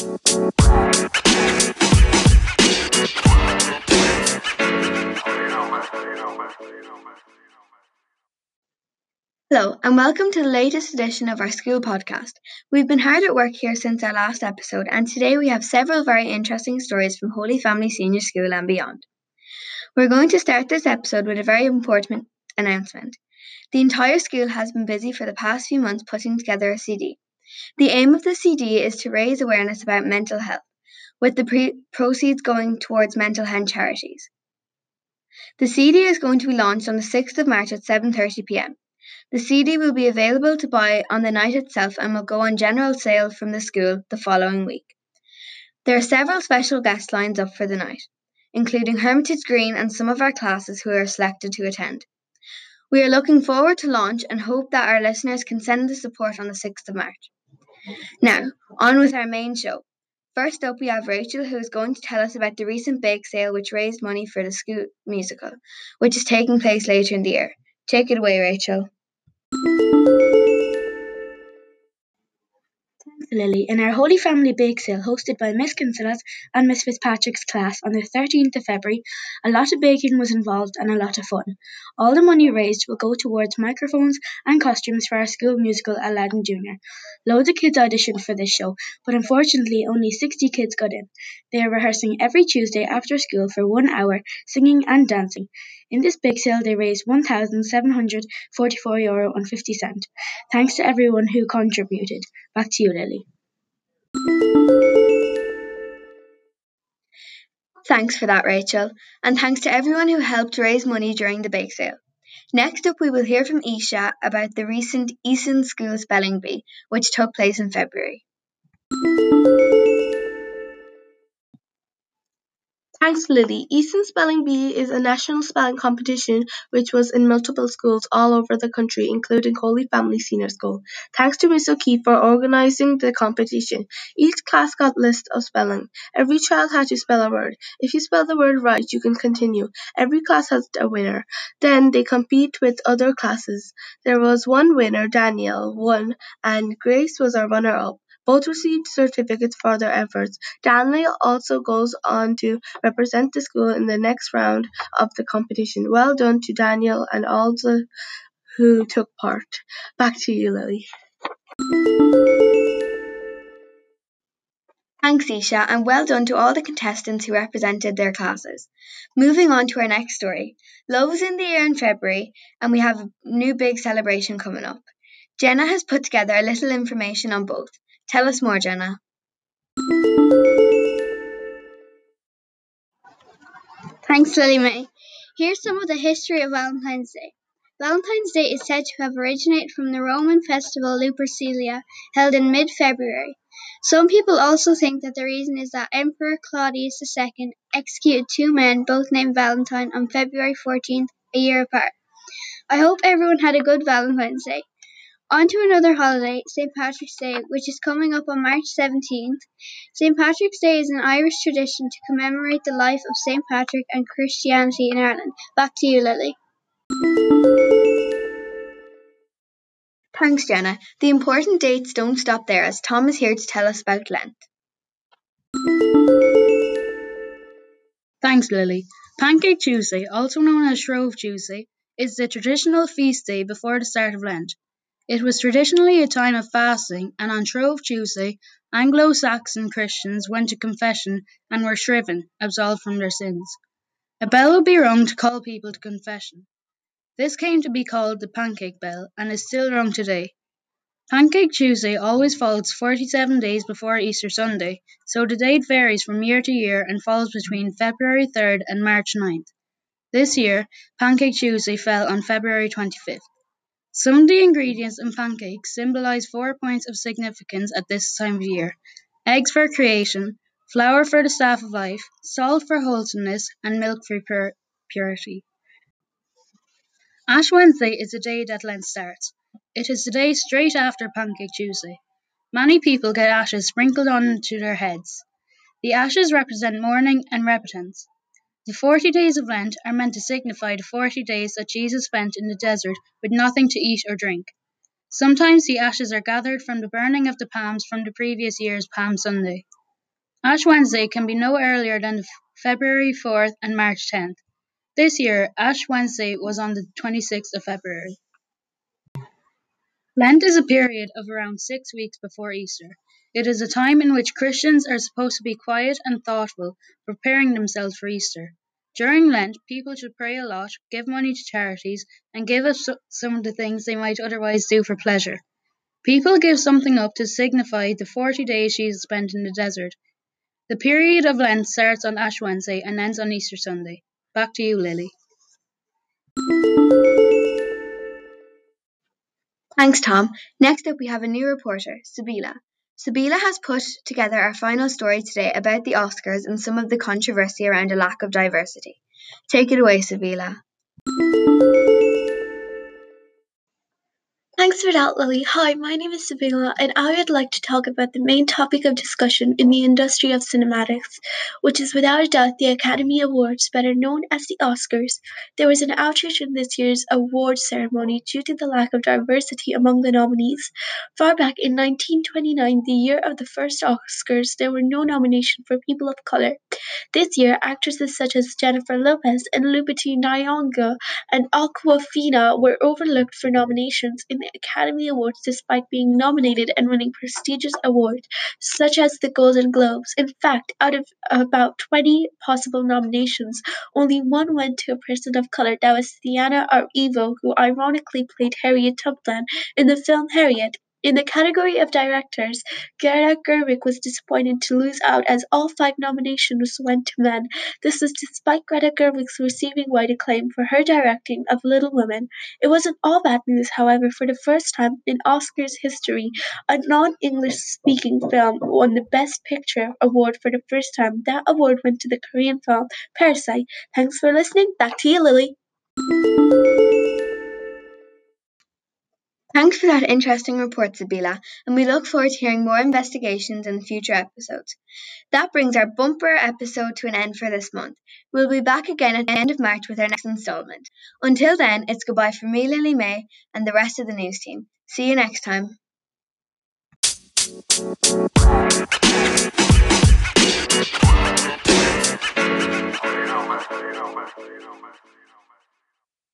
Hello, and welcome to the latest edition of our school podcast. We've been hard at work here since our last episode, and today we have several very interesting stories from Holy Family Senior School and beyond. We're going to start this episode with a very important announcement. The entire school has been busy for the past few months putting together a CD. The aim of the CD is to raise awareness about mental health, with the pre- proceeds going towards mental health charities. The CD is going to be launched on the 6th of March at 7:30 p.m. The CD will be available to buy on the night itself and will go on general sale from the school the following week. There are several special guest lines up for the night, including Hermitage Green and some of our classes who are selected to attend. We are looking forward to launch and hope that our listeners can send the support on the 6th of March. Now, on with our main show. First up, we have Rachel, who is going to tell us about the recent bake sale which raised money for the school musical, which is taking place later in the year. Take it away, Rachel. Lily in our Holy Family bake sale hosted by Miss Kinsella's and Miss Fitzpatrick's class on the 13th of February, a lot of baking was involved and a lot of fun. All the money raised will go towards microphones and costumes for our school musical Aladdin Jr. Loads of kids auditioned for this show, but unfortunately only 60 kids got in. They are rehearsing every Tuesday after school for one hour, singing and dancing. In this bake sale they raised €1,744 and 50 cent. Thanks to everyone who contributed. Back to you, Lily. Thanks for that, Rachel, and thanks to everyone who helped raise money during the bake sale. Next up, we will hear from Isha about the recent Eason School Spelling Bee, which took place in February. Thanks, Lily. Eason Spelling Bee is a national spelling competition which was in multiple schools all over the country, including Holy Family Senior School. Thanks to Miss O'Keefe for organising the competition. Each class got list of spelling. Every child had to spell a word. If you spell the word right, you can continue. Every class has a winner. Then they compete with other classes. There was one winner, Danielle, won, and Grace was a runner-up. Both received certificates for their efforts. Daniel also goes on to represent the school in the next round of the competition. Well done to Daniel and all the who took part. Back to you, Lily. Thanks, Isha, and well done to all the contestants who represented their classes. Moving on to our next story. Love's in the air in February, and we have a new big celebration coming up. Jenna has put together a little information on both. Tell us more, Jenna. Thanks, Lily May. Here's some of the history of Valentine's Day. Valentine's Day is said to have originated from the Roman festival Lupercalia, held in mid February. Some people also think that the reason is that Emperor Claudius II executed two men, both named Valentine, on February 14th, a year apart. I hope everyone had a good Valentine's Day. On to another holiday, St. Patrick's Day, which is coming up on March 17th. St. Patrick's Day is an Irish tradition to commemorate the life of St. Patrick and Christianity in Ireland. Back to you, Lily. Thanks, Jenna. The important dates don't stop there as Tom is here to tell us about Lent. Thanks, Lily. Pancake Tuesday, also known as Shrove Tuesday, is the traditional feast day before the start of Lent. It was traditionally a time of fasting, and on Shrove Tuesday, Anglo Saxon Christians went to confession and were shriven, absolved from their sins. A bell would be rung to call people to confession. This came to be called the Pancake Bell and is still rung today. Pancake Tuesday always falls 47 days before Easter Sunday, so the date varies from year to year and falls between February 3rd and March 9th. This year, Pancake Tuesday fell on February 25th. Some of the ingredients in pancakes symbolize four points of significance at this time of year eggs for creation, flour for the staff of life, salt for wholesomeness, and milk for pur- purity. Ash Wednesday is the day that Lent starts. It is the day straight after Pancake Tuesday. Many people get ashes sprinkled onto their heads. The ashes represent mourning and repentance. The forty days of Lent are meant to signify the forty days that Jesus spent in the desert with nothing to eat or drink. Sometimes the ashes are gathered from the burning of the palms from the previous year's Palm Sunday. Ash Wednesday can be no earlier than February 4th and March 10th. This year, Ash Wednesday was on the 26th of February. Lent is a period of around six weeks before Easter. It is a time in which Christians are supposed to be quiet and thoughtful, preparing themselves for Easter. During Lent, people should pray a lot, give money to charities, and give up some of the things they might otherwise do for pleasure. People give something up to signify the 40 days Jesus spent in the desert. The period of Lent starts on Ash Wednesday and ends on Easter Sunday. Back to you, Lily. Thanks, Tom. Next up, we have a new reporter, Sabila. Sabila has put together our final story today about the Oscars and some of the controversy around a lack of diversity. Take it away, Sabila. Thanks for that, Lily. Hi, my name is Sabina, and I would like to talk about the main topic of discussion in the industry of cinematics, which is without a doubt the Academy Awards, better known as the Oscars. There was an outrage in this year's awards ceremony due to the lack of diversity among the nominees. Far back in 1929, the year of the first Oscars, there were no nominations for people of color. This year, actresses such as Jennifer Lopez and Lupita Nyong'o and Awkwafina were overlooked for nominations in Academy Awards despite being nominated and winning prestigious awards such as the Golden Globes. In fact, out of about 20 possible nominations, only one went to a person of color. That was Diana Erivo, who ironically played Harriet Tubman in the film Harriet. In the category of directors, Greta Gerwig was disappointed to lose out as all five nominations went to men. This was despite Greta Gerwig's receiving wide acclaim for her directing of Little Women. It wasn't all bad news, however. For the first time in Oscars history, a non-English speaking film won the Best Picture award for the first time. That award went to the Korean film Parasite. Thanks for listening. Back to you, Lily. Thanks for that interesting report, Sibila, and we look forward to hearing more investigations in future episodes. That brings our bumper episode to an end for this month. We'll be back again at the end of March with our next instalment. Until then, it's goodbye from me, Lily May, and the rest of the news team. See you next time.